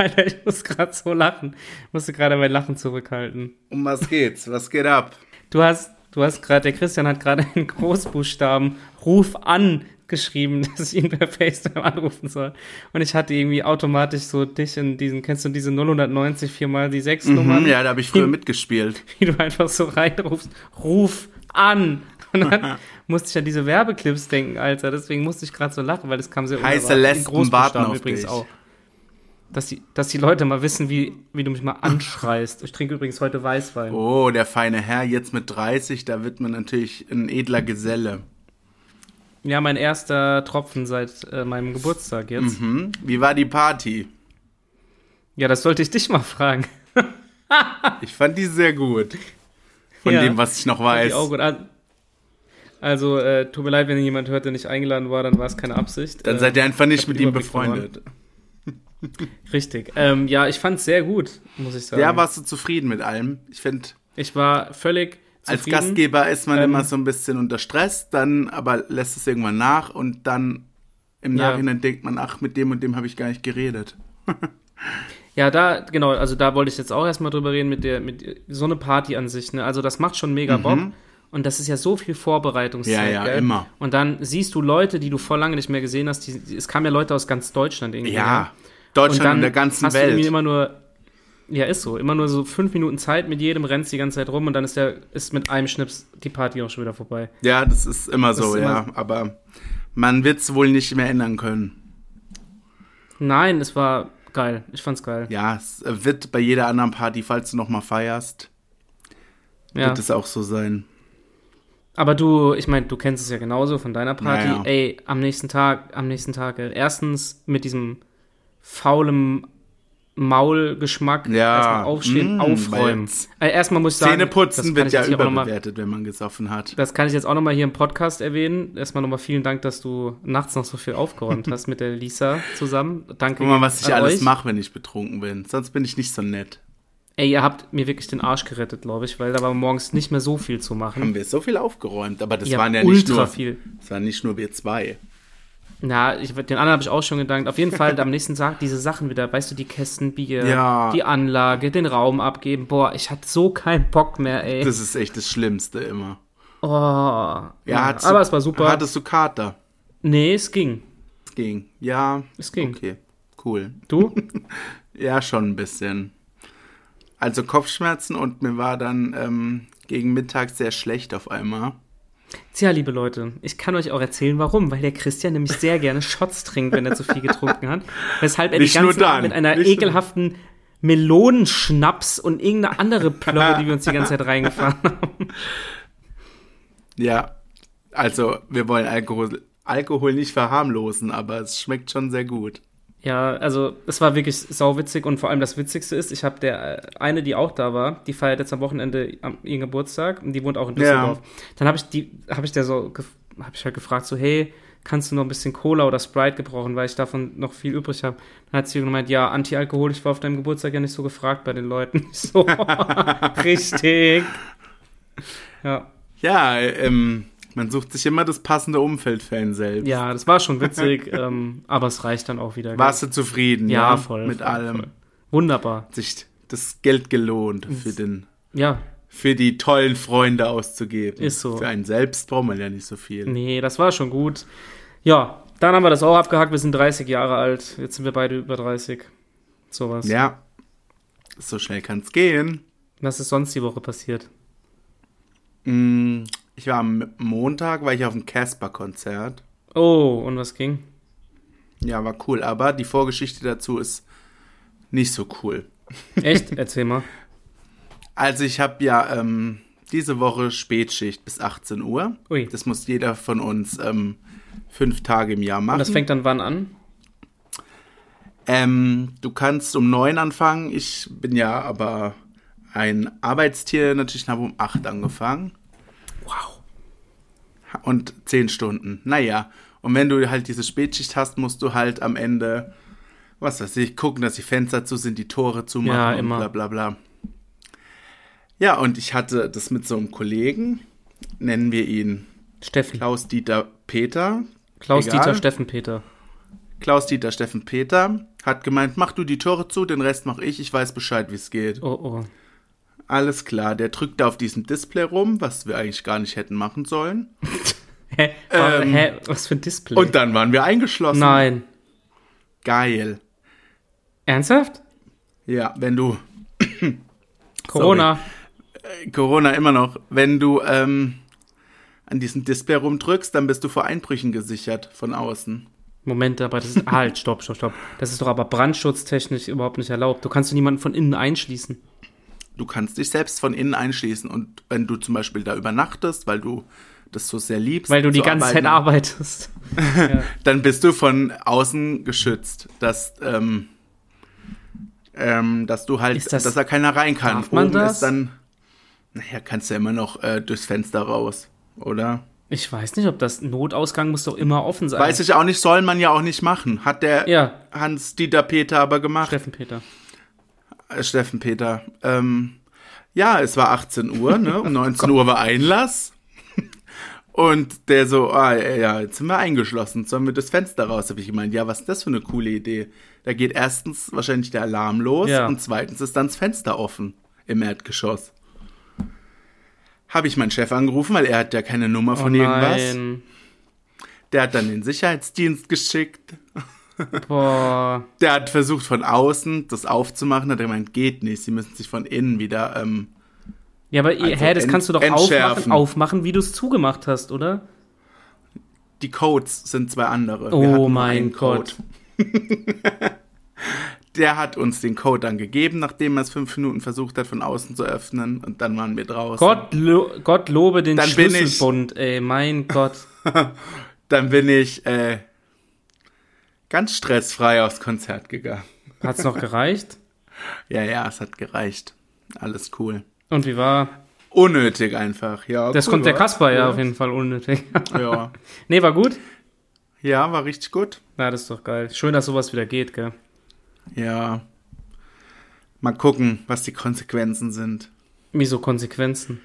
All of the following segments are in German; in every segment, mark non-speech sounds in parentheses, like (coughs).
Alter, ich muss gerade so lachen. Ich musste gerade mein Lachen zurückhalten. Um was geht's? Was geht ab? Du hast, du hast gerade, der Christian hat gerade in Großbuchstaben Ruf an geschrieben, (laughs) dass ich ihn per FaceTime anrufen soll. Und ich hatte irgendwie automatisch so dich in diesen, kennst du diese 090 viermal die 6 Nummern? Mhm, ja, da habe ich früher mitgespielt. Wie du einfach so reinrufst, ruf an. Und dann (laughs) musste ich an diese Werbeclips denken, Alter. Deswegen musste ich gerade so lachen, weil das kam sehr Heiße. Lesben warten auf übrigens dich. auch. Dass die, dass die Leute mal wissen, wie, wie du mich mal anschreist. Ich trinke übrigens heute Weißwein. Oh, der feine Herr, jetzt mit 30, da wird man natürlich ein edler Geselle. Ja, mein erster Tropfen seit äh, meinem Geburtstag jetzt. Hm? Wie war die Party? Ja, das sollte ich dich mal fragen. (laughs) Ich fand die sehr gut. Von Ja. dem, was ich noch weiß. Die auch gut an. Also, äh, tut mir leid, wenn jemand hört, der nicht eingeladen war, dann war es keine Absicht. Dann äh, seid ihr einfach nicht mit ihm Überblick verloren. Richtig. Ähm, ja, ich fand es sehr gut, muss ich sagen. Ja, warst du zufrieden mit allem? Ich finde, ich war völlig als zufrieden. Gastgeber ist man Ähm, immer so ein bisschen unter Stress, dann aber lässt es irgendwann nach und dann im Ja. Nachhinein denkt man, ach, mit dem und dem habe ich gar nicht geredet. (laughs) Ja, da, genau, also da wollte ich jetzt auch erstmal drüber reden mit der, mit so eine Party an sich, ne? Also das macht schon mega Bock. Und das ist ja so viel Vorbereitungszeit. Mhm. Ja, ja, gell? immer. Und dann siehst du Leute, die du vor lange nicht mehr gesehen hast, die, es kamen ja Leute aus ganz Deutschland irgendwie. Ja, ne? Deutschland und dann und der ganzen hast du irgendwie Welt. immer nur, ja, ist so, immer nur so fünf Minuten Zeit mit jedem, rennst die ganze Zeit rum und dann ist der, ist mit einem Schnips die Party auch schon wieder vorbei. Ja, das ist immer so, ist ja. immer- Aber man wird es wohl nicht mehr ändern können. Nein, es war geil. Ich fand's geil. Ja, es wird bei jeder anderen Party, falls du noch mal feierst, Ja. wird es auch so sein. Aber du, ich meine, du kennst es ja genauso von deiner Party. Ja, ja. Ey, am nächsten Tag, am nächsten Tag, äh, erstens mit diesem faulen Maulgeschmack Ja, erstmal aufstehen, mm, aufräumen. Äh, erstmal muss ich sagen, Zähne das putzen kann wird ja noch mal- überbewertet, wenn man gesoffen hat. Das kann ich jetzt auch nochmal hier im Podcast erwähnen. Erstmal nochmal vielen Dank, dass du nachts noch so viel aufgeräumt hast mit der Lisa zusammen. Danke. Guck mal, was ich alles mache, wenn ich betrunken bin. Sonst bin ich nicht so nett. Ey, ihr habt mir wirklich den Arsch gerettet, glaube ich, weil da war morgens nicht mehr so viel zu machen. Haben wir so viel aufgeräumt, aber das Ihr waren ja nicht nur, viel. das waren nicht nur wir zwei. Na, ich, den anderen habe ich auch schon gedankt. Auf jeden Fall (laughs) am nächsten Tag diese Sachen wieder, weißt du, die Kästen Bier, Ja. die Anlage, den Raum abgeben. Boah, ich hatte so keinen Bock mehr, ey. Das ist echt das Schlimmste immer. oh. Ja, Ja, aber du, es war super. Hattest du Kater? Nee, es ging. Es ging. Ja, Es ging. okay, cool. Du? (laughs) Ja, schon ein bisschen. Also Kopfschmerzen und mir war dann ähm, gegen Mittag sehr schlecht auf einmal. Tja, liebe Leute, ich kann euch auch erzählen, warum. Weil der Christian nämlich sehr gerne Shots trinkt, wenn er zu viel getrunken hat. Weshalb er Nicht die ganze. Abend mit einer Nicht ekelhaften Melonenschnaps und irgendeine andere Plörre, die wir uns die ganze Zeit reingefahren haben. Ja, also wir wollen Alkohol, Alkohol nicht verharmlosen, aber es schmeckt schon sehr gut. Ja, also es war wirklich sauwitzig und vor allem das Witzigste ist, ich habe der äh, eine, die auch da war, die feiert jetzt am Wochenende ihren Geburtstag und die wohnt auch in Düsseldorf. Dann habe ich die, habe ich der so, habe ich halt gefragt so, hey, kannst du noch ein bisschen Cola oder Sprite gebrauchen, weil ich davon noch viel übrig habe. Dann hat sie gemeint, ja, antialkoholisch war auf deinem Geburtstag ja nicht so gefragt bei den Leuten. (laughs) So, (laughs) richtig. Ja, Ja, ähm, man sucht sich immer das passende Umfeld für einen selbst. ja, das war schon witzig, (laughs) ähm, aber es reicht dann auch wieder. Warst du zufrieden? Ja, voll, Mit voll, allem. voll. Wunderbar. Sich das Geld gelohnt für den, Ja, für die tollen Freunde auszugeben. Ist so. Für einen selbst braucht man ja nicht so viel. Nee, das war schon gut. Ja, dann haben wir das auch abgehakt. Wir sind 30 Jahre alt. Jetzt sind wir beide über 30. Sowas. Ja, so schnell kann's gehen. Was ist sonst die Woche passiert? Mm, Ich war am Montag, war ich auf dem Casper-Konzert. Oh, und was ging? Ja, war cool, aber die Vorgeschichte dazu ist nicht so cool. (laughs) Echt? Erzähl mal. Also ich habe ja ähm, diese Woche Spätschicht bis 18 Uhr. Ui. Das muss jeder von uns ähm, fünf Tage im Jahr machen. Und das fängt dann wann an? ähm, du kannst um neun anfangen. Ich bin ja aber ein Arbeitstier, natürlich habe um acht angefangen. Wow. Und zehn Stunden. Naja, und wenn du halt diese Spätschicht hast, musst du halt am Ende, was weiß ich, gucken, dass die Fenster zu sind, die Tore zumachen Ja, und immer. bla bla bla. Ja, und ich hatte das mit so einem Kollegen, nennen wir ihn Steffen. Klaus-Dieter Peter. Klaus Egal. Dieter Steffen Peter. Klaus-Dieter Steffen Peter hat gemeint, mach du die Tore zu, den Rest mach ich, ich weiß Bescheid, wie es geht. Oh, oh. Alles klar, der drückt da auf diesem Display rum, was wir eigentlich gar nicht hätten machen sollen. (laughs) hä? Ähm, hä? Was für ein Display? Und dann waren wir eingeschlossen. Nein. Geil. Ernsthaft? Ja, wenn du (coughs) Corona. äh, Corona immer noch, wenn du ähm, an diesem Display rumdrückst, dann bist du vor Einbrüchen gesichert von außen. Moment, aber das ist. (laughs) halt, stopp, stopp, stopp. Das ist doch aber brandschutztechnisch überhaupt nicht erlaubt. Du kannst doch niemanden von innen einschließen. Du kannst dich selbst von innen einschließen und wenn du zum Beispiel da übernachtest, weil du das so sehr liebst, Weil du die ganze Zeit arbeiten, arbeitest. (laughs) ja. dann bist du von außen geschützt, dass ähm, ähm, dass du halt, das- dass da keiner rein kann. darf man Oben das? ist dann, naja, kannst du ja immer noch äh, durchs Fenster raus, oder? Ich weiß nicht, ob das Notausgang muss doch immer offen sein. Weiß ich auch nicht, soll man ja auch nicht machen. Hat der Ja, Hans-Dieter Peter aber gemacht. Steffen Peter. Äh, Steffen Peter. Ähm, ja, es war 18 Uhr, ne? Um (laughs) 19 Uhr war Einlass. (laughs) Und der so, ah, ja, jetzt sind wir eingeschlossen, sollen wir das Fenster raus? Habe ich gemeint, ja, was ist das für eine coole Idee? Da geht erstens wahrscheinlich der Alarm los Ja. und zweitens ist dann das Fenster offen im Erdgeschoss. Habe ich meinen Chef angerufen, weil er hat ja keine Nummer von oh irgendwas. nein. Der hat dann den Sicherheitsdienst geschickt. Boah. Der hat versucht von außen das aufzumachen, hat er gemeint, geht nicht, sie müssen sich von innen wieder ähm, Ja, aber Also hä, das kannst du doch aufmachen, aufmachen, wie du es zugemacht hast, oder? Die Codes sind zwei andere. Oh mein Gott. (laughs) Der hat uns den Code dann gegeben, nachdem er es fünf Minuten versucht hat, von außen zu öffnen. Und dann waren wir draußen. Gott, lo Gott lobe den Dann bin ich- Schlüsselbund, ey, mein Gott. (laughs) Dann bin ich äh, ganz stressfrei aufs Konzert gegangen. Hat's noch gereicht? (laughs) Ja, ja, es hat gereicht. Alles cool. Und wie war? Unnötig einfach, ja. Das cool, kommt der? Kasper ja auf jeden Fall unnötig. Ja. (laughs) nee, war gut? ja, war richtig gut. Na, das ist doch geil. Schön, dass sowas wieder geht, gell? Ja. Mal gucken, was die Konsequenzen sind. Wieso Konsequenzen?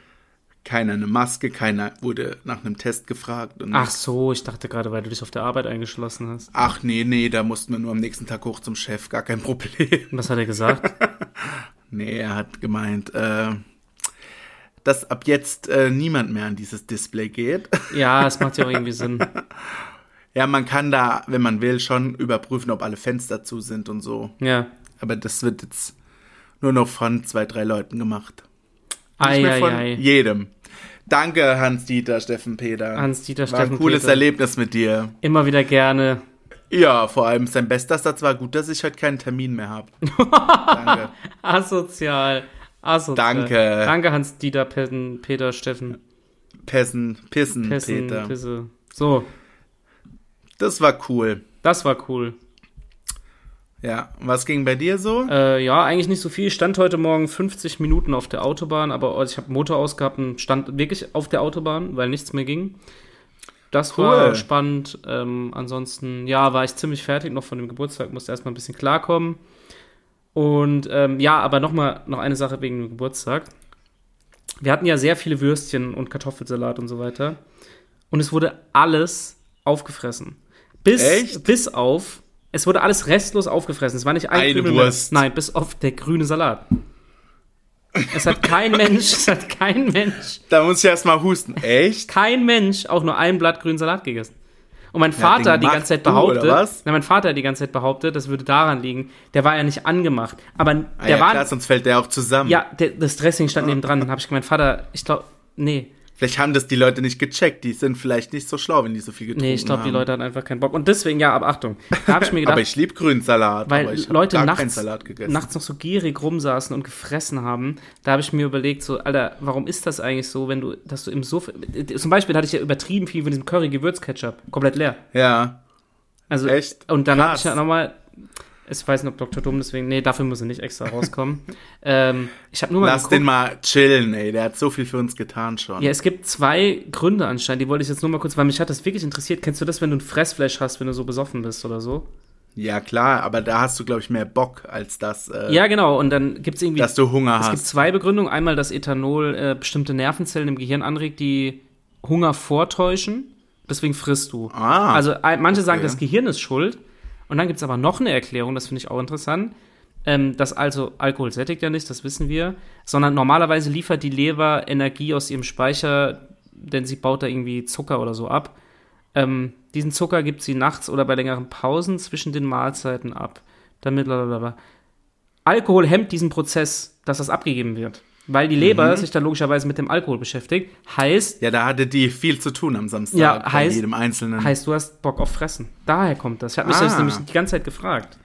Keiner eine Maske, keiner wurde nach einem Test gefragt. Ach so, ich dachte gerade, weil du dich auf der Arbeit eingeschlossen hast. Ach nee, nee, da mussten wir nur am nächsten Tag hoch zum Chef, gar kein (laughs) Problem. Was hat er gesagt? (laughs) Nee, er hat gemeint, äh, dass ab jetzt äh, niemand mehr an dieses Display geht. (laughs) ja, es macht ja auch irgendwie Sinn. ja, man kann da, wenn man will, schon überprüfen, ob alle Fenster zu sind und so. Ja. Aber das wird jetzt nur noch von zwei, drei Leuten gemacht. Nicht mehr von Eieiei. jedem. Danke, Hans-Dieter, Steffen Peter. Hans-Dieter, War ein Steffen cooles Peter. Erlebnis mit dir. Immer wieder gerne. Ja, vor allem sein bester Satz war gut, dass ich heute keinen Termin mehr habe. Danke. (laughs) Asozial. Asozial. Danke. Danke, Hans-Dieter, Peter, Steffen. Pessen, Pissen, Pessen, Peter. Pisse. So, Das war cool. das war cool. Ja, was ging bei dir so? Äh, ja, eigentlich nicht so viel. Ich stand heute Morgen 50 Minuten auf der Autobahn, aber ich habe Motor ausgehabt und stand wirklich auf der Autobahn, weil nichts mehr ging. Das war Cool. spannend. Ähm, ansonsten, ja, war ich ziemlich fertig noch von dem Geburtstag, musste erstmal ein bisschen klarkommen. Und ähm, ja, aber noch mal noch eine Sache wegen dem Geburtstag. Wir hatten ja sehr viele Würstchen und Kartoffelsalat und so weiter. Und es wurde alles aufgefressen. Bis, Echt? bis auf, es wurde alles restlos aufgefressen. Es war nicht ein Eine Krümel mehr. Wurst. Nein, bis auf der grüne Salat. Es hat kein (laughs) Mensch, es hat kein Mensch, Da muss ich erst mal husten. Echt? kein Mensch auch nur ein Blatt grünen Salat gegessen. Und mein Vater hat die ganze Zeit du, behauptet, was? Na, mein Vater hat die ganze Zeit behauptet, das würde daran liegen, der war ja nicht angemacht. Aber Ah, der ja, war, klar, sonst fällt der auch zusammen. ja, der, das Dressing stand neben dran. Dann habe ich gemeint, Vater, ich glaube, nee, Vielleicht haben das die Leute nicht gecheckt. Die sind vielleicht nicht so schlau, wenn die so viel getrunken nee, ich glaube, haben. die Leute hatten einfach keinen Bock. Und deswegen, ja, aber Achtung, da habe ich mir (laughs) gedacht, aber ich liebe Grünsalat. weil ich Leute nachts, nachts noch so gierig rumsaßen und gefressen haben, da habe ich mir überlegt, so, Alter, warum ist das eigentlich so, wenn du, dass du im Sofa, zum Beispiel hatte ich ja übertrieben viel von diesem Curry-Gewürz-Ketchup, komplett leer. Ja, Also, Echt? Und dann habe ich ja nochmal, ich weiß nicht, ob Dr. Dumm deswegen, nee, dafür muss er nicht extra rauskommen. (laughs) ähm, ich habe nur mal lass geguckt. den mal chillen, ey. Der hat so viel für uns getan schon. Ja, es gibt zwei Gründe anscheinend, die wollte ich jetzt nur mal kurz, weil mich hat das wirklich interessiert. Kennst du das, wenn du ein Fressflash hast, wenn du so besoffen bist oder so? Ja, klar, aber da hast du, glaube ich, mehr Bock, als das, äh, Ja, genau. Und dann gibt es irgendwie. dass du Hunger es gibt hast. zwei Begründungen. Einmal, dass Ethanol äh, bestimmte Nervenzellen im Gehirn anregt, die Hunger vortäuschen. Deswegen frisst du. Ah, also manche sagen, okay. das Gehirn ist schuld. Und dann gibt es aber noch eine Erklärung, das finde ich auch interessant. Ähm, dass also Alkohol sättigt ja nicht, das wissen wir, sondern normalerweise liefert die Leber Energie aus ihrem Speicher, denn sie baut da irgendwie Zucker oder so ab. Ähm, diesen Zucker gibt sie nachts oder bei längeren Pausen zwischen den Mahlzeiten ab. Damit blablabla. Alkohol hemmt diesen Prozess, dass das abgegeben wird. Weil die Leber mhm. sich dann logischerweise mit dem Alkohol beschäftigt. Heißt. Ja, da hatte die viel zu tun am Samstag. Ja, heißt, bei jedem Einzelnen. Heißt, du hast Bock auf Fressen. Daher kommt das. Ich habe mich ah. das nämlich die ganze Zeit gefragt.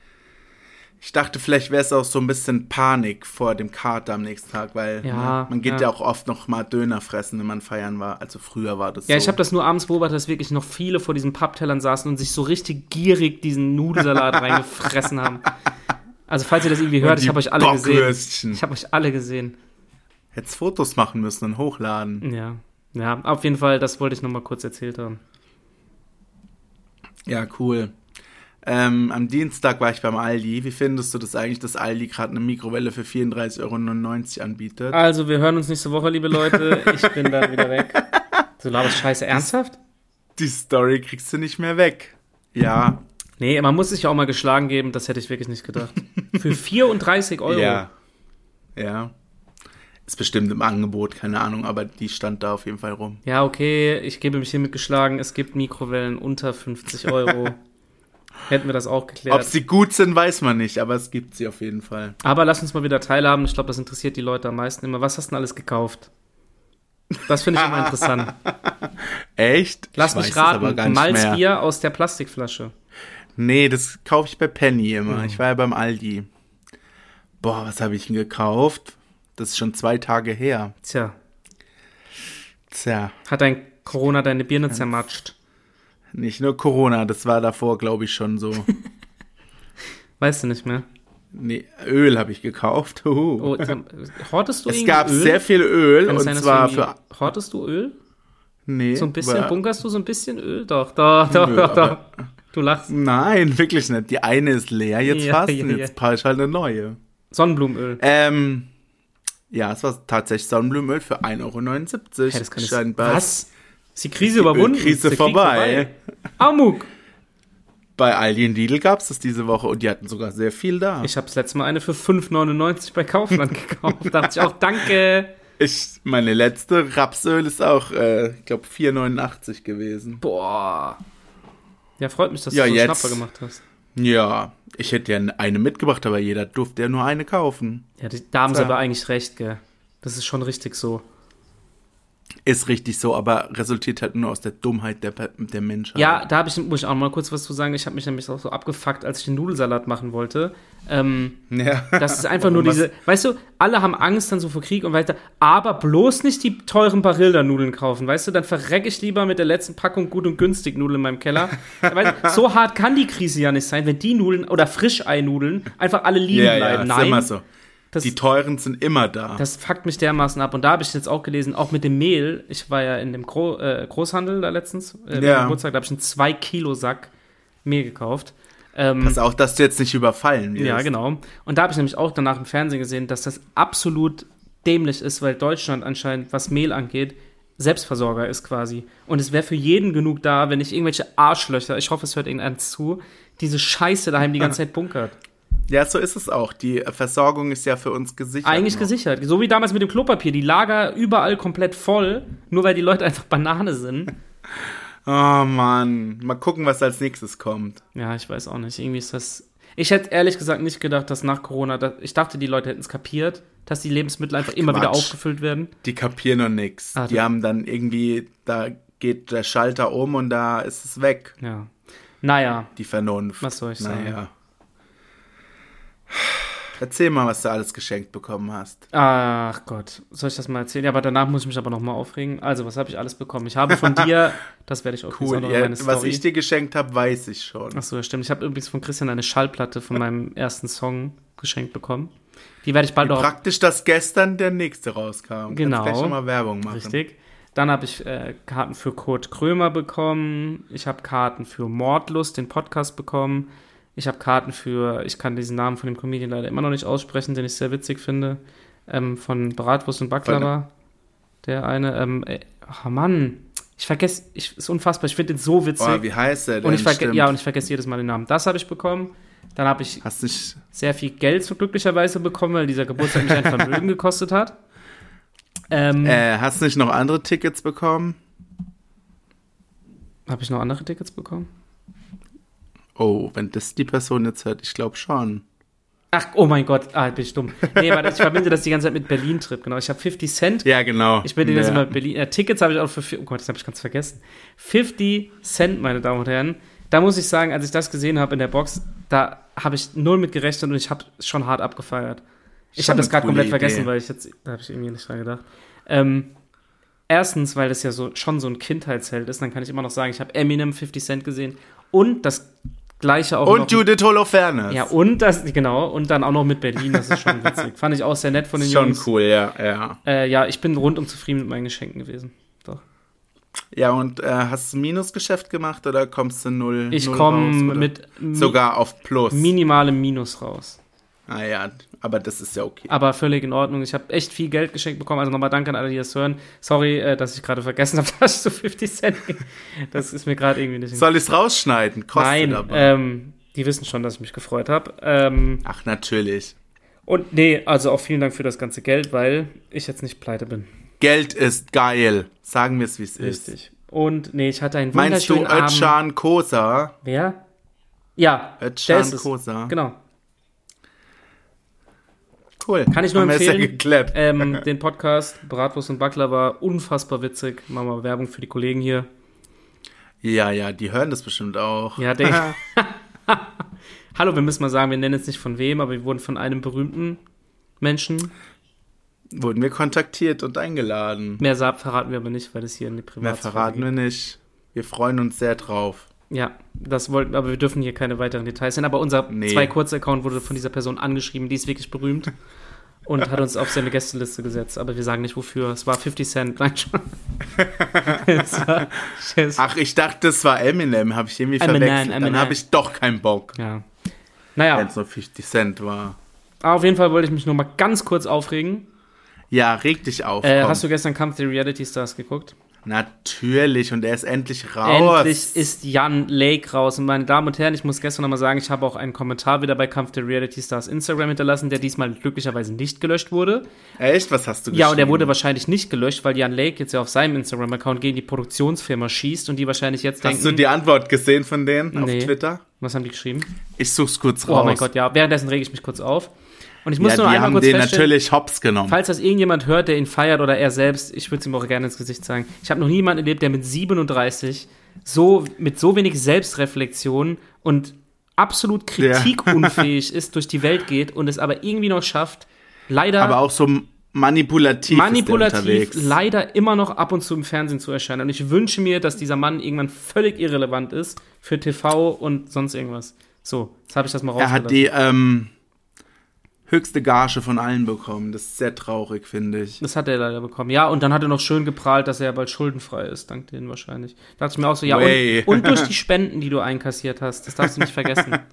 Ich dachte, vielleicht wäre es auch so ein bisschen Panik vor dem Kater am nächsten Tag, weil ja, ne, man geht ja. ja. auch oft noch mal Döner fressen, wenn man feiern war. Also früher war das ja, so. Ja, ich habe das nur abends beobachtet, dass wirklich noch viele vor diesen Papptellern saßen und sich so richtig gierig diesen Nudelsalat (laughs) reingefressen haben. Also falls ihr das irgendwie hört, ich habe euch alle gesehen. Ich habe euch alle gesehen. Hättest Fotos machen müssen und hochladen. Ja. Ja, auf jeden Fall, das wollte ich noch mal kurz erzählt haben. Ja, cool. Ähm, am Dienstag war ich beim Aldi. Wie findest du das eigentlich, dass Aldi gerade eine Mikrowelle für 34,99 Euro anbietet? Also, wir hören uns nächste Woche, liebe Leute. Ich bin da wieder weg. Du laberst scheiße ernsthaft? Die Story kriegst du nicht mehr weg. Ja. Nee, man muss sich ja auch mal geschlagen geben, das hätte ich wirklich nicht gedacht. Für 34 Euro. Ja. Ja. Ist bestimmt im Angebot, keine Ahnung, aber die stand da auf jeden Fall rum. Ja, okay, ich gebe mich hiermit geschlagen. Es gibt Mikrowellen unter 50 Euro. (laughs) Hätten wir das auch geklärt. Ob sie gut sind, weiß man nicht, aber es gibt sie auf jeden Fall. Aber lass uns mal wieder teilhaben. Ich glaube, das interessiert die Leute am meisten immer. Was hast du denn alles gekauft? Das finde ich immer interessant. (laughs) Echt? Lass ich mich raten. Malzbier aus der Plastikflasche. Nee, das kaufe ich bei Penny immer. Mhm. Ich war ja beim Aldi. Boah, was habe ich denn gekauft? Das ist schon zwei Tage her. Tja. Tja. Hat dein Corona deine Birne zermatscht? Nicht nur Corona, das war davor, glaube ich, schon so. (laughs) weißt du nicht mehr? Nee, Öl habe ich gekauft. (laughs) Uh. Oh, hortest du Es gab Öl? sehr viel Öl und sein, zwar für. Hortest du Öl? Nee. So ein bisschen, bunkerst du so ein bisschen Öl? Doch, doch, doch, Nö, doch, doch. Du lachst. Nein, wirklich nicht. Die eine ist leer jetzt ja, fast ja, und jetzt ja. ich halt eine neue. Sonnenblumenöl. Ähm, ja, es war tatsächlich Sonnenblumenöl für 1,79 Euro. Hey, das kann ich, was? Ist die Krise die überwunden? Krise vorbei. vorbei. Amuk. Bei Aldi und Lidl gab es das diese Woche und die hatten sogar sehr viel da. Ich habe das letzte Mal eine für 5,99 bei Kaufland (laughs) gekauft. Da dachte ich auch, danke. Ich, meine letzte Rapsöl ist auch, äh, ich glaube, 4,89 gewesen. Boah. Ja, freut mich, dass ja, du so einen Schnapper gemacht hast. Ja, ich hätte ja eine mitgebracht, aber jeder durfte ja nur eine kaufen. Ja, da haben sie aber eigentlich recht, gell. Das ist schon richtig so. Ist richtig so, aber resultiert halt nur aus der Dummheit der, der Menschen. Ja, da ich, muss ich auch mal kurz was zu sagen. Ich habe mich nämlich auch so abgefuckt, als ich den Nudelsalat machen wollte. Ähm, ja. Das ist einfach nur (laughs) diese, weißt du, alle haben Angst dann so vor Krieg und weiter, aber bloß nicht die teuren Barilda-Nudeln kaufen, weißt du, dann verrecke ich lieber mit der letzten Packung gut und günstig Nudeln in meinem Keller. (laughs) weißt, so hart kann die Krise ja nicht sein, wenn die Nudeln oder Frischei-Nudeln einfach alle liegen ja, bleiben. Ja, Nein. Ist immer so. Das, die teuren sind immer da. Das fuckt mich dermaßen ab. Und da habe ich jetzt auch gelesen, auch mit dem Mehl. Ich war ja in dem Gro äh, Großhandel da letztens, äh, ja. Geburtstag, da habe ich einen 2 Kilo Sack Mehl gekauft. Ähm, Pass auch, dass du jetzt nicht überfallen wirst. Ja, genau. Und da habe ich nämlich auch danach im Fernsehen gesehen, dass das absolut dämlich ist, weil Deutschland anscheinend, was Mehl angeht, Selbstversorger ist quasi. Und es wäre für jeden genug da, wenn nicht irgendwelche Arschlöcher, ich hoffe, es hört irgendeins zu, diese Scheiße daheim die ganze (laughs) Zeit bunkert. Ja, so ist es auch. Die Versorgung ist ja für uns gesichert. Eigentlich noch. gesichert. So wie damals mit dem Klopapier. Die Lager überall komplett voll, nur weil die Leute einfach Banane sind. (laughs) Oh Mann. Mal gucken, was als nächstes kommt. Ja, ich weiß auch nicht. Irgendwie ist das. Ich hätte ehrlich gesagt nicht gedacht, dass nach Corona. Ich dachte, die Leute hätten es kapiert, dass die Lebensmittel einfach Ach, immer wieder aufgefüllt werden. Die kapieren noch nichts. Ah, die haben dann irgendwie. Da geht der Schalter um und da ist es weg. Ja. Naja. Die Vernunft. Was soll ich sagen? Erzähl mal, was du alles geschenkt bekommen hast. Ach Gott, soll ich das mal erzählen? Ja, aber danach muss ich mich aber noch mal aufregen. Also, was habe ich alles bekommen? Ich habe von (laughs) dir, das werde ich auch cool, ja, Was ich dir geschenkt habe, weiß ich schon. Ach so, ja, stimmt. Ich habe übrigens von Christian eine Schallplatte von meinem ersten Song geschenkt bekommen. Die werde ich bald Wie auch. Praktisch, dass gestern der nächste rauskam. Genau. Kannst gleich schon mal Werbung machen. Richtig. Dann habe ich äh, Karten für Kurt Krömer bekommen. Ich habe Karten für Mordlust, den Podcast bekommen. Ich habe Karten für, ich kann diesen Namen von dem Comedian leider immer noch nicht aussprechen, den ich sehr witzig finde. Ähm, von Bratwurst und Baklava. Der eine, ähm, äh, oh Mann, Ich vergesse, ich, ist unfassbar, ich finde den so witzig. Boah, wie heißt der denn? und ich verge ja, und ich vergesse jedes Mal den Namen. Das habe ich bekommen. Dann habe ich Hast nicht. sehr viel Geld so glücklicherweise bekommen, weil dieser Geburtstag mich ein Vermögen (laughs) gekostet hat. Ähm, Äh, hast nicht noch andere Tickets bekommen? Habe ich noch andere Tickets bekommen? Oh, wenn das die Person jetzt hört, ich glaube schon. Ach, oh mein Gott, ah, bin ich dumm. Nee, warte, ich verbinde das die ganze Zeit mit Berlin-Trip, genau. Ich habe 50 Cent. Ja, genau. Ich bin ja. jetzt immer Berlin. Äh, Tickets habe ich auch für, oh Gott, das habe ich ganz vergessen. 50 Cent, meine Damen und Herren. Da muss ich sagen, als ich das gesehen habe in der Box, da habe ich null mit gerechnet und ich habe schon hart abgefeiert. Ich habe das gerade komplett vergessen, Idee. weil ich jetzt, da habe ich irgendwie nicht dran gedacht. Ähm, erstens, weil das ja so schon so ein Kindheitsheld ist, dann kann ich immer noch sagen, ich habe Eminem 50 Cent gesehen und das gleiche auch noch. Und Judith Holofernes. ja, und das, genau, und dann auch noch mit Berlin, das ist schon witzig. Fand ich auch sehr nett von den Schon Jungs. cool, ja, ja. Äh, ja, ich bin rundum zufrieden mit meinen Geschenken gewesen. Doch. Ja, und äh, hast du Minusgeschäft gemacht oder kommst du null? Ich komme mit mi Sogar auf Plus. minimalem Minus raus. Ah ja, aber das ist ja okay. Aber völlig in Ordnung. Ich habe echt viel Geld geschenkt bekommen. Also nochmal danke an alle, die das hören. Sorry, äh, dass ich gerade vergessen habe, (laughs) dass so 50 Cent. Das ist mir gerade irgendwie nicht. Soll ich es rausschneiden? Kostet Nein, aber. ähm, die wissen schon, dass ich mich gefreut habe. Ähm, Ach, natürlich. und nee, also auch vielen Dank für das ganze Geld, weil ich jetzt nicht pleite bin. Geld ist geil. Sagen wir es, wie es ist. Richtig. Und nee, ich hatte einen Meinst du wunderschönen. Özcan Kosa? Wer? Ja, es. Kosa. Genau. Cool. Kann ich nur Haben es empfehlen. Ähm, (laughs) den Podcast Bratwurst und Backler war unfassbar witzig. Machen wir Werbung für die Kollegen hier. Ja, ja, die hören das bestimmt auch. Ja, der. (laughs) (laughs) Hallo, wir müssen mal sagen, wir nennen jetzt nicht von wem, aber wir wurden von einem berühmten Menschen. Wurden wir kontaktiert und eingeladen. Mehr verraten wir aber nicht, weil das hier in die Mehr Privatsphäre verraten wir nicht. Wir freuen uns sehr drauf. Ja, das wollten, aber wir dürfen hier keine weiteren Details nennen. Aber unser Nee. zwei kurze Account wurde von dieser Person angeschrieben, die ist wirklich berühmt (laughs) und hat uns auf seine Gästeliste gesetzt. Aber wir sagen nicht wofür. Es war 50 Cent. Nein, schon. (laughs) es war, es, Ach, ich dachte, das war Eminem. Habe ich irgendwie Eminem, verwechselt. Eminem. Dann habe ich doch keinen Bock. ja. Naja, Wenn es nur 50 Cent war. aber auf jeden Fall wollte ich mich nur mal ganz kurz aufregen. Ja, reg dich auf. Äh, hast du gestern Kampf der Reality Stars geguckt? Natürlich. Und er ist endlich raus. Endlich ist Jan Lake raus. Und meine Damen und Herren, ich muss gestern nochmal sagen, ich habe auch einen Kommentar wieder bei Kampf der Reality Stars Instagram hinterlassen, der diesmal glücklicherweise nicht gelöscht wurde. Echt? Was hast du Ja, und der geschrieben? wurde wahrscheinlich nicht gelöscht, weil Jan Lake jetzt ja auf seinem Instagram-Account gegen die Produktionsfirma schießt und die wahrscheinlich jetzt Hast du denken, die Antwort gesehen von denen Nee. auf Twitter? was haben die geschrieben? Ich such's kurz Oh raus. mein Gott, ja. Währenddessen rege ich mich kurz auf. Und ich muss ja, nur einmal haben kurz den natürlich hops genommen. falls das irgendjemand hört, der ihn feiert oder er selbst, ich würde es ihm auch gerne ins Gesicht sagen. Ich habe noch nie jemanden erlebt, der mit 37 so mit so wenig Selbstreflexion und absolut kritikunfähig (laughs) ist, durch die Welt geht und es aber irgendwie noch schafft, leider Aber auch so manipulativ, manipulativ leider immer noch ab und zu im Fernsehen zu erscheinen. Und ich wünsche mir, dass dieser Mann irgendwann völlig irrelevant ist für TV und sonst irgendwas. So, jetzt habe ich das mal Er rausgelassen. hat die ähm, höchste Gage von allen bekommen. Das ist sehr traurig, finde ich. das hat er leider bekommen. Ja, und dann hat er noch schön geprahlt, dass er ja bald schuldenfrei ist, dank denen wahrscheinlich. Da dachte ich mir auch so, ja, und, und durch die (laughs) Spenden, die du einkassiert hast, das darfst du nicht vergessen. (laughs)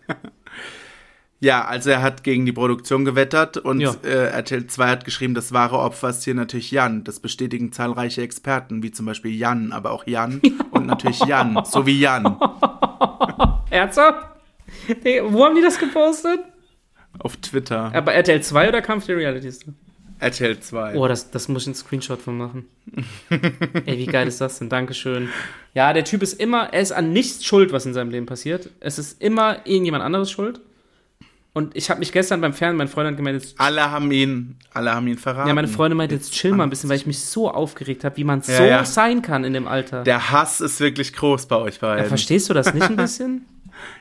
Ja, also er hat gegen die Produktion gewettert und Ja. äh, RTL 2 hat geschrieben, das wahre Opfer ist hier natürlich Jan. Das bestätigen zahlreiche Experten, wie zum Beispiel Jan, aber auch Jan (laughs) und natürlich Jan, so wie Jan Ernsthaft? Wo haben die das gepostet? Auf Twitter. Aber RTL 2 oder Kampf der Reality Star? RTL 2. Oh, das, das muss ich einen Screenshot von machen. (laughs) Ey, wie geil ist das denn? Dankeschön. Ja, der Typ ist immer, er ist an nichts schuld, was in seinem Leben passiert. Es ist immer irgendjemand anderes schuld. Und ich habe mich gestern beim Fernsehen, mein Freund hat gemeint, jetzt, Alle haben ihn, alle haben ihn verraten. ja, meine Freundin meinte, jetzt chill mal ein bisschen, weil ich mich so aufgeregt habe, wie man Ja, so ja. sein kann in dem Alter. Der Hass ist wirklich groß bei euch ja, beiden. verstehst du das nicht ein bisschen? (laughs)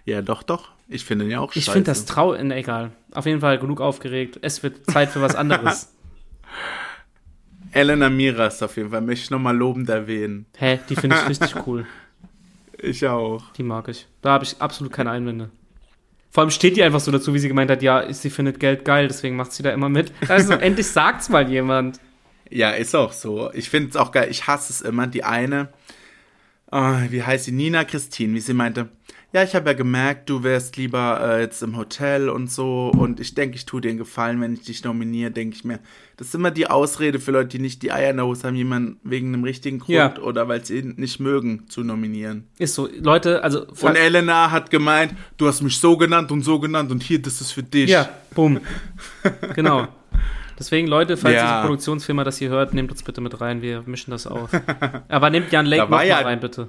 Ja, doch, doch. Ich finde ihn ja auch Ich scheiße. finde das trau... Ne, egal. Auf jeden Fall genug aufgeregt. Es wird Zeit für was anderes. (laughs) Elena Miras auf jeden Fall, möchte ich nochmal lobend erwähnen. Hä, die finde ich (laughs) richtig cool. Ich auch. Die mag ich. Da habe ich absolut keine Einwände. Vor allem steht die einfach so dazu, wie sie gemeint hat, ja, sie findet Geld geil, deswegen macht sie da immer mit. Also (laughs) endlich sagt's mal jemand. Ja, ist auch so. Ich finde es auch geil. Ich hasse es immer. Die eine, oh, wie heißt sie? Nina Christine, wie sie meinte, ja, ich habe ja gemerkt, du wärst lieber äh, jetzt im Hotel und so und ich denke, ich tue dir einen Gefallen, wenn ich dich nominiere, denke ich mir. Das ist immer die Ausrede für Leute, die nicht die Eier in der Hose haben, jemanden wegen einem richtigen Grund Ja. oder weil sie ihn nicht mögen, zu nominieren. Ist so, Leute, also. Und Elena hat gemeint, du hast mich so genannt und so genannt und hier, das ist für dich. Ja, bumm. (laughs) genau. Deswegen, Leute, falls Ja. diese Produktionsfirma das hier hört, nehmt uns bitte mit rein, wir mischen das auf. Aber nehmt Jan Lake Da noch ja- rein, bitte.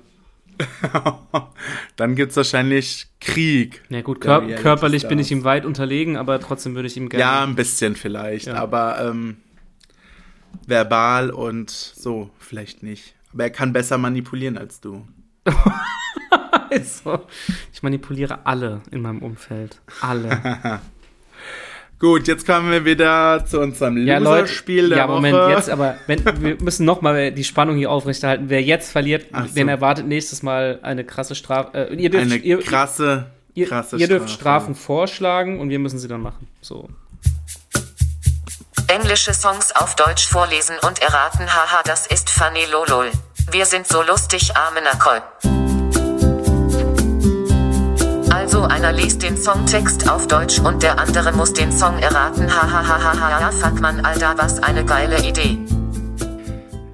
(laughs) Dann gibt's wahrscheinlich Krieg. Na gut, Der kör körperlich bin ich ihm weit unterlegen, aber trotzdem würde ich ihm gerne. Ja, ein bisschen vielleicht, Ja. aber ähm, verbal und so vielleicht nicht. Aber er kann besser manipulieren als du. Ist (laughs) so. Ich manipuliere alle in meinem Umfeld. Alle. (laughs) Gut, jetzt kommen wir wieder zu unserem Ja, Leute, Loser-Spiel der ja, Moment, Woche. jetzt aber, wenn, wir müssen nochmal die Spannung hier aufrechterhalten. Wer jetzt verliert, so. den erwartet nächstes Mal eine krasse Strafe. Äh, ihr dürft, Eine ihr, krasse, ihr, krasse ihr dürft Strafe. Strafen vorschlagen und wir müssen sie dann machen. So. Englische Songs auf Deutsch vorlesen und erraten. Haha, das ist funny lolol. Wir sind so lustig, arme Nacol. Einer liest den Songtext auf Deutsch und der andere muss den Song erraten. Hahaha, fuck man, Alter, was eine geile Idee.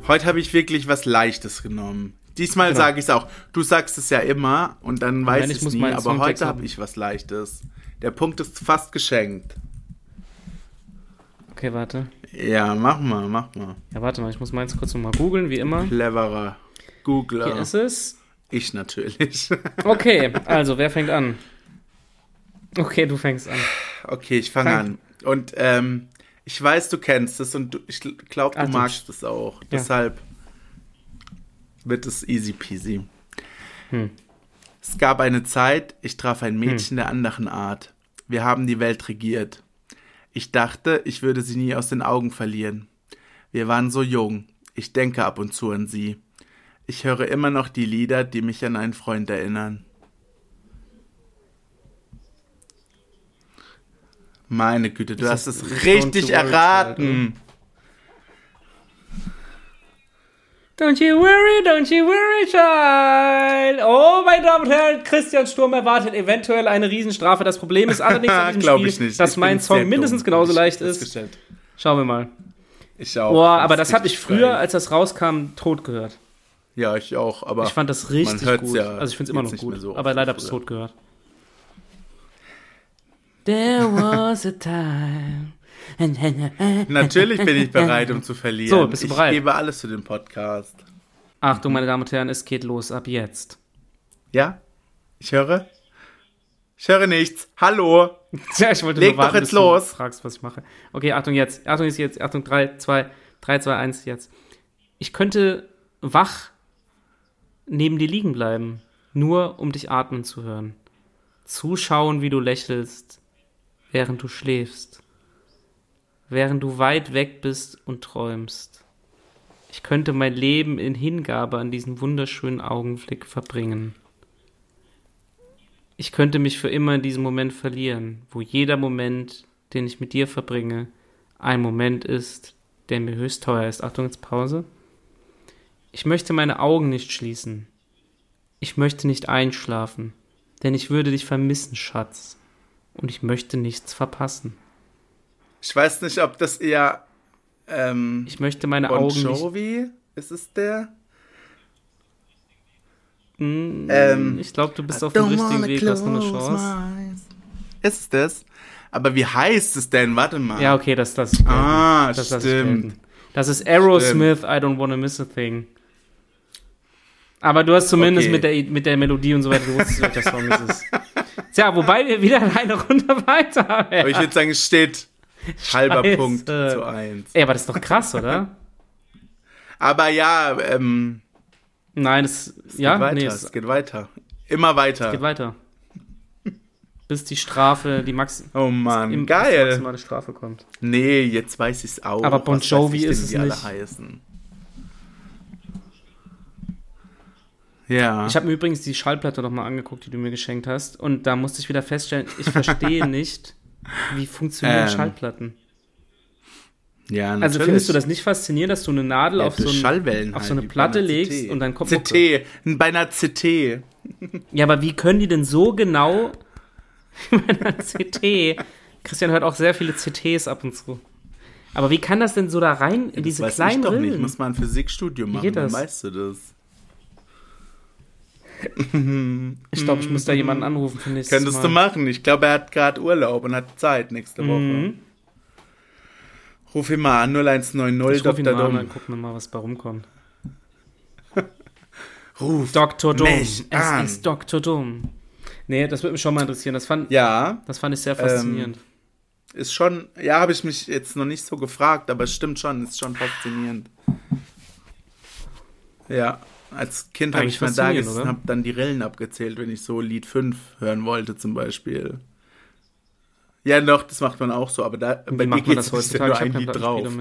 Heute habe ich wirklich was Leichtes genommen. Diesmal Genau. sage ich es auch. Du sagst es ja immer und dann weiß nein, ich es nie, aber Songtext heute habe ich was Leichtes. Der Punkt ist fast geschenkt. Okay, warte. Ja, mach mal, mach mal. Ja, warte mal, ich muss meins kurz nochmal googeln, wie immer. Cleverer Googler. Hier ist es. Ich natürlich. (laughs) Okay, also, wer fängt an? Okay, du fängst an. okay, ich fange Fang. an. Und ähm, ich weiß, du kennst es und du, ich glaube, du Ach, magst es auch. Deshalb wird es easy peasy. Hm. Es gab eine Zeit, ich traf ein Mädchen der anderen Art. Wir haben die Welt regiert. Ich dachte, ich würde sie nie aus den Augen verlieren. Wir waren so jung. Ich denke ab und zu an sie. Ich höre immer noch die Lieder, die mich an einen Freund erinnern. Meine Güte, du Ist hast es richtig erraten. Don't you worry, don't you worry, child. Oh, meine Damen und Herren, Christian Sturm erwartet eventuell eine Riesenstrafe. Das Problem ist allerdings an (laughs) diesem Spiel, ich nicht. dass Ich mein Song mindestens dumm, genauso leicht ist. Schauen wir mal. Ich auch. Boah, aber Das habe ich früher, geil. als das rauskam, tot gehört. Ja, ich auch, aber. Ich fand das richtig gut. ja also ich finde es immer noch gut. so aber leider habe ich es tot gehört. There was a time. Natürlich bin ich bereit, um zu verlieren. So, bist du ich bereit? gebe alles für den Podcast. Achtung, meine Damen und Herren, es geht los ab jetzt. Ja? Ich höre? Ich höre nichts. Hallo? (laughs) Ja, ich wollte Leg nur warten, doch jetzt bis los. du fragst, was ich mache. Okay, Achtung jetzt. Achtung ist jetzt. Achtung 3, 2, 3, 2, 1 jetzt. Ich könnte wach neben dir liegen bleiben, nur um dich atmen zu hören. Zuschauen, wie du lächelst, während du schläfst. Während du weit weg bist und träumst. Ich könnte mein Leben in Hingabe an diesen wunderschönen Augenblick verbringen. Ich könnte mich für immer in diesem Moment verlieren, wo jeder Moment, den ich mit dir verbringe, ein Moment ist, der mir höchst teuer ist. Achtung, jetzt Pause. Ich möchte meine Augen nicht schließen. Ich möchte nicht einschlafen, denn ich würde dich vermissen, Schatz. Und ich möchte nichts verpassen. Ich weiß nicht, ob das eher. Ähm, Ich möchte meine Bon Augen nicht. Jovi? Ist es der? Mm, Ähm, ich glaube, du bist auf dem richtigen Weg, hast nur eine Chance. Ist es das? Aber wie heißt es denn? Warte mal. Ja, okay, das das. Ah, das, ich stimmt. Das ist Aerosmith, I don't wanna miss a thing. Aber du hast zumindest Okay. mit, der, mit der Melodie und so weiter, du wusstest, welcher Song es (laughs) ist. Tja, wobei wir wieder (laughs) eine Runde weiter haben. Aber ich würde sagen, es steht halber Scheiße. Punkt zu eins. Ey, aber das ist doch krass, oder? (laughs) Aber ja, ähm, Nein, es, es ja, geht weiter. nee, es es geht weiter. Immer weiter. geht weiter. Bis die Strafe, die Max oh Mann, im, geil. Die maximale Strafe kommt. Nee, jetzt weiß ich es auch. Aber Bon Jovi ist es wie alle nicht. heißen. Ja. Ich habe mir übrigens die Schallplatte nochmal angeguckt, die du mir geschenkt hast. Und da musste ich wieder feststellen, ich verstehe (laughs) nicht, wie funktionieren Ähm. Schallplatten. Ja, Also natürlich. findest du das nicht faszinierend, dass du eine Nadel Ja, auf so ein, natürlich. also findest du das nicht faszinierend, dass du eine Nadel Ja, auf so, ein, auf halt, so eine wie bei Platte legst und dann kommt Mucke? CT, bei einer CT. (laughs) Ja, aber wie können die denn so genau (laughs) bei einer CT? Christian hört auch sehr viele CTs ab und zu. Aber wie kann das denn so da rein in diese das weiß kleinen ich doch nicht. Rillen? Muss man ein Physikstudium machen, geht dann das? weißt du das. (laughs) Ich glaube, ich muss da jemanden anrufen für nächstes Könntest Mal. du machen. Ich glaube, er hat gerade Urlaub und hat Zeit nächste Woche. Mhm. Ruf ihn mal an, 0190 Ich ruf ihn Dr. mal an, Dumm. dann gucken wir mal, was bei rumkommt. (laughs) Ruf Dr. Dumm. mich Es an. ist Dr. Dumm. Nee, das würde mich schon mal interessieren. Das fand, Ja, das fand ich sehr faszinierend. ist schon, ja, habe ich mich jetzt noch nicht so gefragt, aber es stimmt schon, ist schon faszinierend. Ja, als Kind habe ich mal da gesessen oder? habe dann die Rillen abgezählt, wenn ich so Lied 5 hören wollte zum Beispiel. Ja, doch, das macht man auch so, aber da, Wie bei macht man geht das es heutzutage? nur ein Lied drauf. (laughs)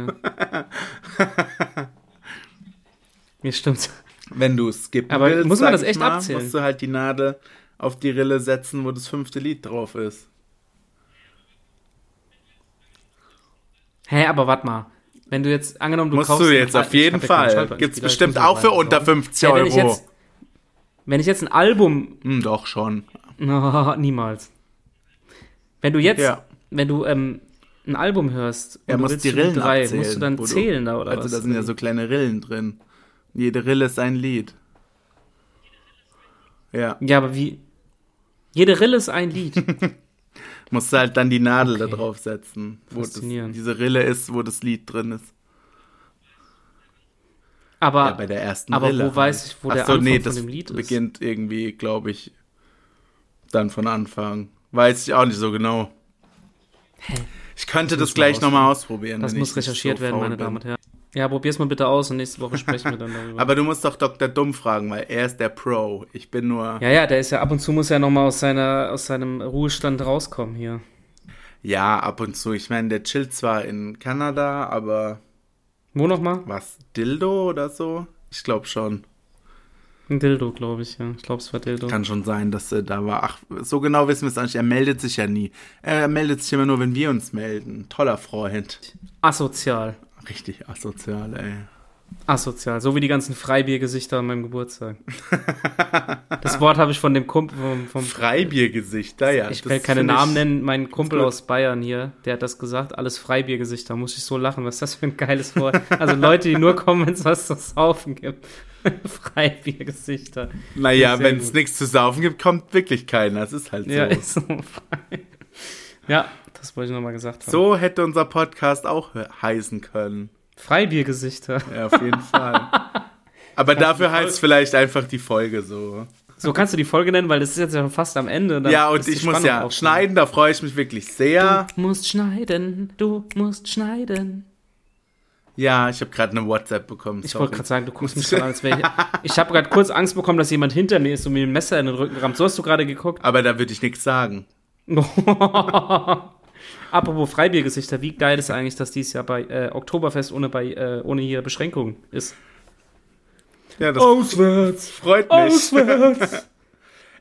Mir stimmt's. Wenn du skippen Aber willst, muss man das echt mal, abzählen? musst du halt die Nadel auf die Rille setzen, wo das fünfte Lied drauf ist. Hä, aber warte mal. Wenn du jetzt, angenommen, du Musst kaufst du einen jetzt auf jeden ja Fall. Gibt's bestimmt auch für unter kaufen. 50 Ja, wenn ich Euro. jetzt, wenn ich jetzt ein Album, Hm, doch schon. no, niemals. Wenn du jetzt, Ja. wenn du ähm, ein Album hörst und Er du muss willst die Rillen drei, abzählen. musst du dann zählen da oder also was? da sind ja so kleine Rillen drin. Jede Rille ist ein Lied. Ja, ja, aber wie? Jede Rille ist ein Lied. (laughs) musst du halt dann die Nadel Okay. da drauf setzen, wo das, diese Rille ist, wo das Lied drin ist. Aber, Ja, bei der ersten aber Rille. wo weiß ich, wo Ach der so, Anfang nee, von das dem Lied ist? beginnt irgendwie, glaube ich, dann von Anfang. Weiß ich auch nicht so genau. Ich könnte das muss gleich nochmal ausprobieren. das muss recherchiert so werden, meine bin. Damen und Herren. Ja, probier's mal bitte aus und nächste Woche sprechen wir dann (laughs) darüber. Aber du musst doch Dr. Dumm fragen, weil er ist der Pro. Ich bin nur. ja, ja, der ist ja ab und zu muss er nochmal aus seiner, aus seinem Ruhestand rauskommen hier. Ja, ab und zu. Ich meine, der chillt zwar in Kanada, aber Wo nochmal? was? Dildo oder so? Ich glaube schon. Ein Dildo, glaube ich, ja. Ich glaube, es war Dildo. Kann schon sein, dass er da war. Ach, so genau wissen wir es nicht. Er meldet sich ja nie. Er meldet sich immer nur, wenn wir uns melden. Toller Freund. Asozial. Richtig asozial, ey. Asozial. So wie die ganzen Freibiergesichter an meinem Geburtstag. das Wort habe ich von dem Kumpel vom, vom Freibiergesichter, ja. Ich will keine Namen nennen. Mein Kumpel aus Bayern hier, der hat das gesagt. Alles Freibiergesichter. Muss ich so lachen. Was ist das für ein geiles Wort? Also Leute, die nur kommen, wenn es was zu saufen gibt. (laughs) Freibiergesichter. Naja, wenn es nichts zu saufen gibt, kommt wirklich keiner. Das ist halt so. Ja, ist so. ja, das wollte ich nochmal gesagt haben. so hätte unser Podcast auch he- heißen können. Freibiergesichter. Ja, auf jeden Fall. Aber dafür heißt vielleicht einfach die Folge so. So kannst du die Folge nennen, weil das ist jetzt ja schon fast am Ende. Dann ja, und ich muss ja schneiden, da freue ich mich wirklich sehr. Du musst schneiden, du musst schneiden. Ja, ich habe gerade eine WhatsApp bekommen. Ich sorry. wollte gerade sagen, du guckst mich (laughs) so an, als wäre ich. Ich habe gerade kurz Angst bekommen, dass jemand hinter mir ist und mir ein Messer in den Rücken rammt. So hast du gerade geguckt. Aber da würde ich nichts sagen. (laughs) Apropos Freibiergesichter, wie geil ist eigentlich, dass dies Jahr bei äh, Oktoberfest ohne, bei, äh, ohne hier Beschränkungen ist? Ja, das Auswärts! freut mich. Auswärts! (laughs)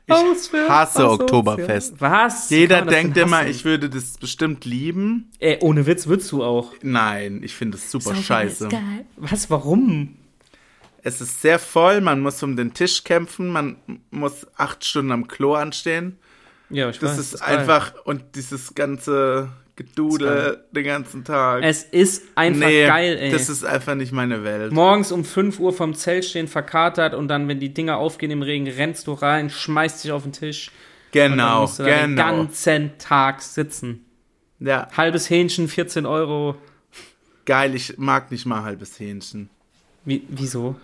Ich Auswärts, hasse auswärts, Oktoberfest. Was? Jeder das denkt immer, ich würde das bestimmt lieben. Ey, ohne Witz würdest du auch. Nein, ich finde es super scheiße. Was, warum? Es ist sehr voll, man muss um den Tisch kämpfen, man muss acht Stunden am Klo anstehen. Ja, ich Das weiß. ist geil. einfach, und dieses ganze Gedudel den ganzen Tag. Es ist einfach geil, ey. das ist einfach nicht meine Welt. Morgens um 5 Uhr vom Zelt stehen, verkatert und dann, wenn die Dinger aufgehen im Regen, rennst du rein, schmeißt dich auf den Tisch. Genau, da den genau. ganzen Tag sitzen. Ja, Halbes Hähnchen, 14 Euro. geil, ich mag nicht mal halbes Hähnchen. Wie, wieso?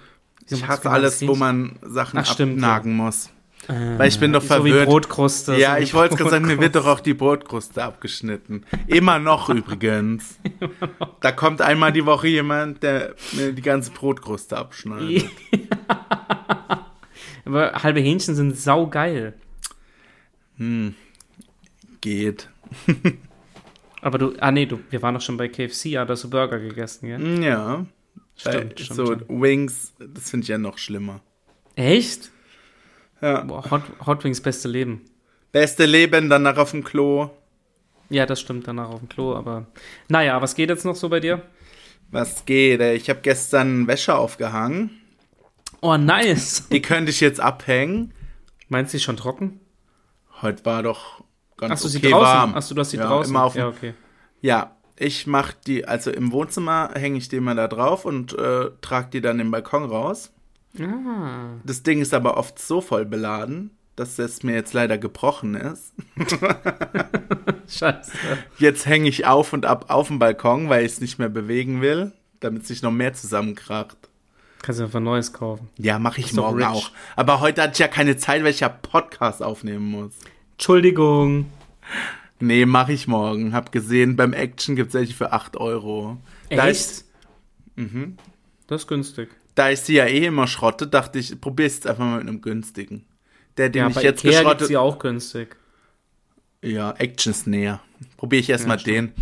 Wieso Ich hasse alles, halbes wo Hähnchen? man Sachen Ach, stimmt, abnagen muss. Weil ich bin doch So wie verwirrt. Brotkruste. ja, so wie ich wollte gerade sagen, mir wird doch auch die Brotkruste abgeschnitten. Immer noch (laughs) übrigens. Da kommt einmal die Woche jemand, der mir die ganze Brotkruste abschneidet. (laughs) Aber halbe Hähnchen sind saugeil. Geht. (laughs) Aber du, ah nee, du, wir waren doch schon bei KFC, ja, da hast du Burger gegessen, gell? Ja. Stimmt, Äh, stimmt, so stimmt. Wings, das finde ich ja noch schlimmer. Echt? Ja. Boah, Hot, Hot Wings beste Leben. Beste Leben, danach auf dem Klo. Ja, das stimmt danach auf dem Klo, aber naja, was geht jetzt noch so bei dir? Was geht? Ich habe gestern Wäsche aufgehangen. Oh, nice. (laughs) Die könnte ich jetzt abhängen. Meinst du die schon trocken? Heute war doch ganz Hast du okay sie draußen? warm. Achso, du hast sie Ja, draußen. immer auf ja, okay. Ja, ich mach die, also im Wohnzimmer hänge ich die immer da drauf und äh, trage die dann im Balkon raus. Ah. Das Ding ist aber oft so voll beladen, dass es mir jetzt leider gebrochen ist. (laughs) Scheiße. Jetzt hänge ich auf und ab auf dem Balkon, weil ich es nicht mehr bewegen will, damit sich noch mehr zusammenkracht. Kannst du einfach Neues kaufen. Ja, mache ich morgen rich. auch. Aber heute hatte ich ja keine Zeit, weil ich ja Podcast aufnehmen muss. Entschuldigung. Nee, mache ich morgen. Hab gesehen, beim Action gibt's welche für 8 Euro. Da ich, Echt? Mhm. Das ist günstig. Da ich sie ja eh immer schrotte, dachte ich, probier's jetzt einfach mal mit einem günstigen. Der, den Ja, ich jetzt Ikea gibt's geschrottet... sie auch günstig. Ja, Action ist näher. Probiere ich erstmal Ja, den.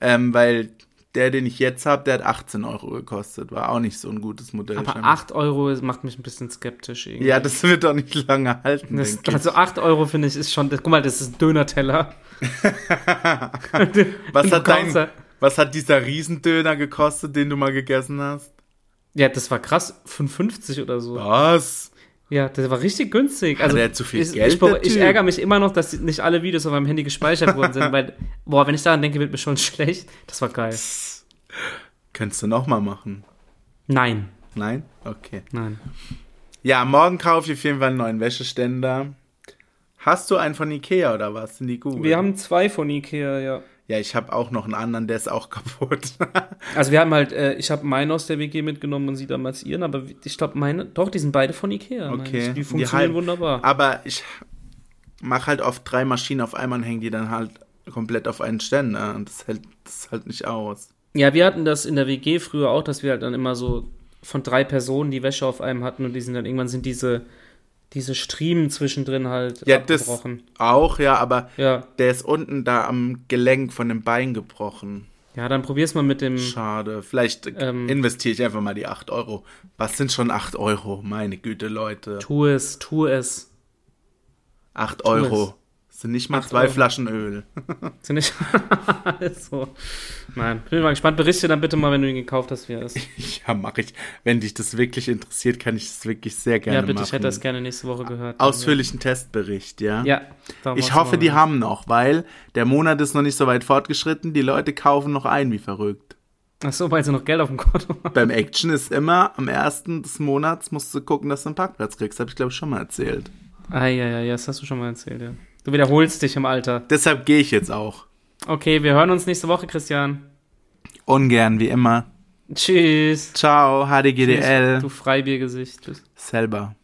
Ähm, weil der, den ich jetzt habe, der hat 18 Euro gekostet. War auch nicht so ein gutes Modell. Aber scheinbar. 8 Euro macht mich ein bisschen skeptisch irgendwie. Ja, das wird doch nicht lange halten, Das, also 8 Euro finde ich ist schon. Guck mal, das ist ein Döner-Teller. (laughs) Was hat, dein, was hat dieser Riesendöner gekostet, den du mal gegessen hast? Ja, das war krass. 5,50 oder so. Was? Ja, das war richtig günstig. Also, der hat zu viel ich, Geld, ich, ich ärgere mich immer noch, dass nicht alle Videos auf meinem Handy gespeichert worden sind, (laughs) weil, boah, wenn ich daran denke, wird mir schon (laughs) schlecht. Das war geil. Könntest du noch mal machen? Nein, Nein? Okay. nein. Ja, morgen kaufe ich auf jeden Fall einen neuen Wäscheständer. Hast du einen von Ikea oder was? Sind die gut? Wir haben zwei von Ikea, ja. Ja, ich habe auch noch einen anderen, der ist auch (laughs) kaputt. Also wir haben halt, äh, ich habe meinen aus der WG mitgenommen und sie damals ihren, aber ich glaube meine, doch, die sind beide von Ikea. Okay. ich. Die Die funktionieren halten- wunderbar. Aber ich mache halt oft drei Maschinen auf einmal und hänge die dann halt komplett auf einen Ständer. Und das hält das halt nicht aus. Ja, wir hatten das in der WG früher auch, dass wir halt dann immer so von drei Personen die Wäsche auf einem hatten und die sind dann irgendwann sind diese, diese Striemen zwischendrin halt Ja, das abgebrochen. auch, ja, aber Ja. der ist unten da am Gelenk von dem Bein gebrochen. Ja, dann probier's mal mit dem. Schade. Vielleicht Ähm. investiere ich einfach mal die 8 Euro. Was sind schon 8 Euro? Meine Güte, Leute. Tu es, tu es. 8 Euro. Sind nicht mal Acht zwei Euro. Flaschen Öl. (laughs) Sind nicht. (laughs) so. Nein, bin mal gespannt. Berichte dann bitte mal, wenn du ihn gekauft hast, wie er ist. (laughs) ja, mache ich. Wenn dich das wirklich interessiert, kann ich das wirklich sehr gerne ja, bitte, machen. ich hätte das gerne nächste Woche gehört. Ausführlichen Testbericht, ja? Ja. Ich hoffe, die haben noch, weil der Monat ist noch nicht so weit fortgeschritten. Die Leute kaufen noch ein, wie verrückt. Ach so, weil sie noch Geld auf dem Konto haben. Beim Action ist immer am ersten des Monats musst du gucken, dass du einen Parkplatz kriegst. Habe ich, glaube ich, schon mal erzählt. Ah, ja, ja, ja, das hast du schon mal erzählt, ja. Du wiederholst dich im Alter. Deshalb gehe ich jetzt auch. Okay, wir hören uns nächste Woche, Christian. Ungern, wie immer. Tschüss. Ciao, HDGDL. Du Freibiergesicht. Tschüss. Selber.